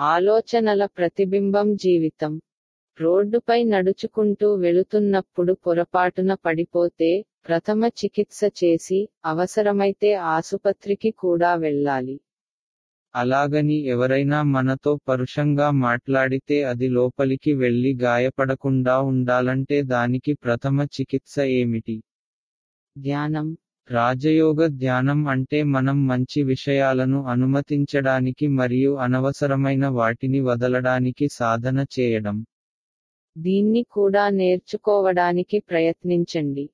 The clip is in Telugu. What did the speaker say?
ఆలోచనల ప్రతిబింబం జీవితం. రోడ్డుపై నడుచుకుంటూ వెళుతున్నప్పుడు పొరపాటున పడిపోతే ప్రథమ చికిత్స చేసి అవసరమైతే ఆసుపత్రికి కూడా వెళ్ళాలి. అలాగని ఎవరైనా మనతో పరుషంగా మాట్లాడితే అది లోపలికి వెళ్ళి గాయపడకుండా ఉండాలంటే దానికి ప్రథమ చికిత్స ఏమిటి? ధ్యానం. రాజయోగ ధ్యానం అంటే మనం మంచి విషయాలను అనుమతించడానికి మరియు అనవసరమైన వాటిని వదలడానికి సాధన చేయడం. దీన్ని కూడా నేర్చుకోవడానికి ప్రయత్నించండి.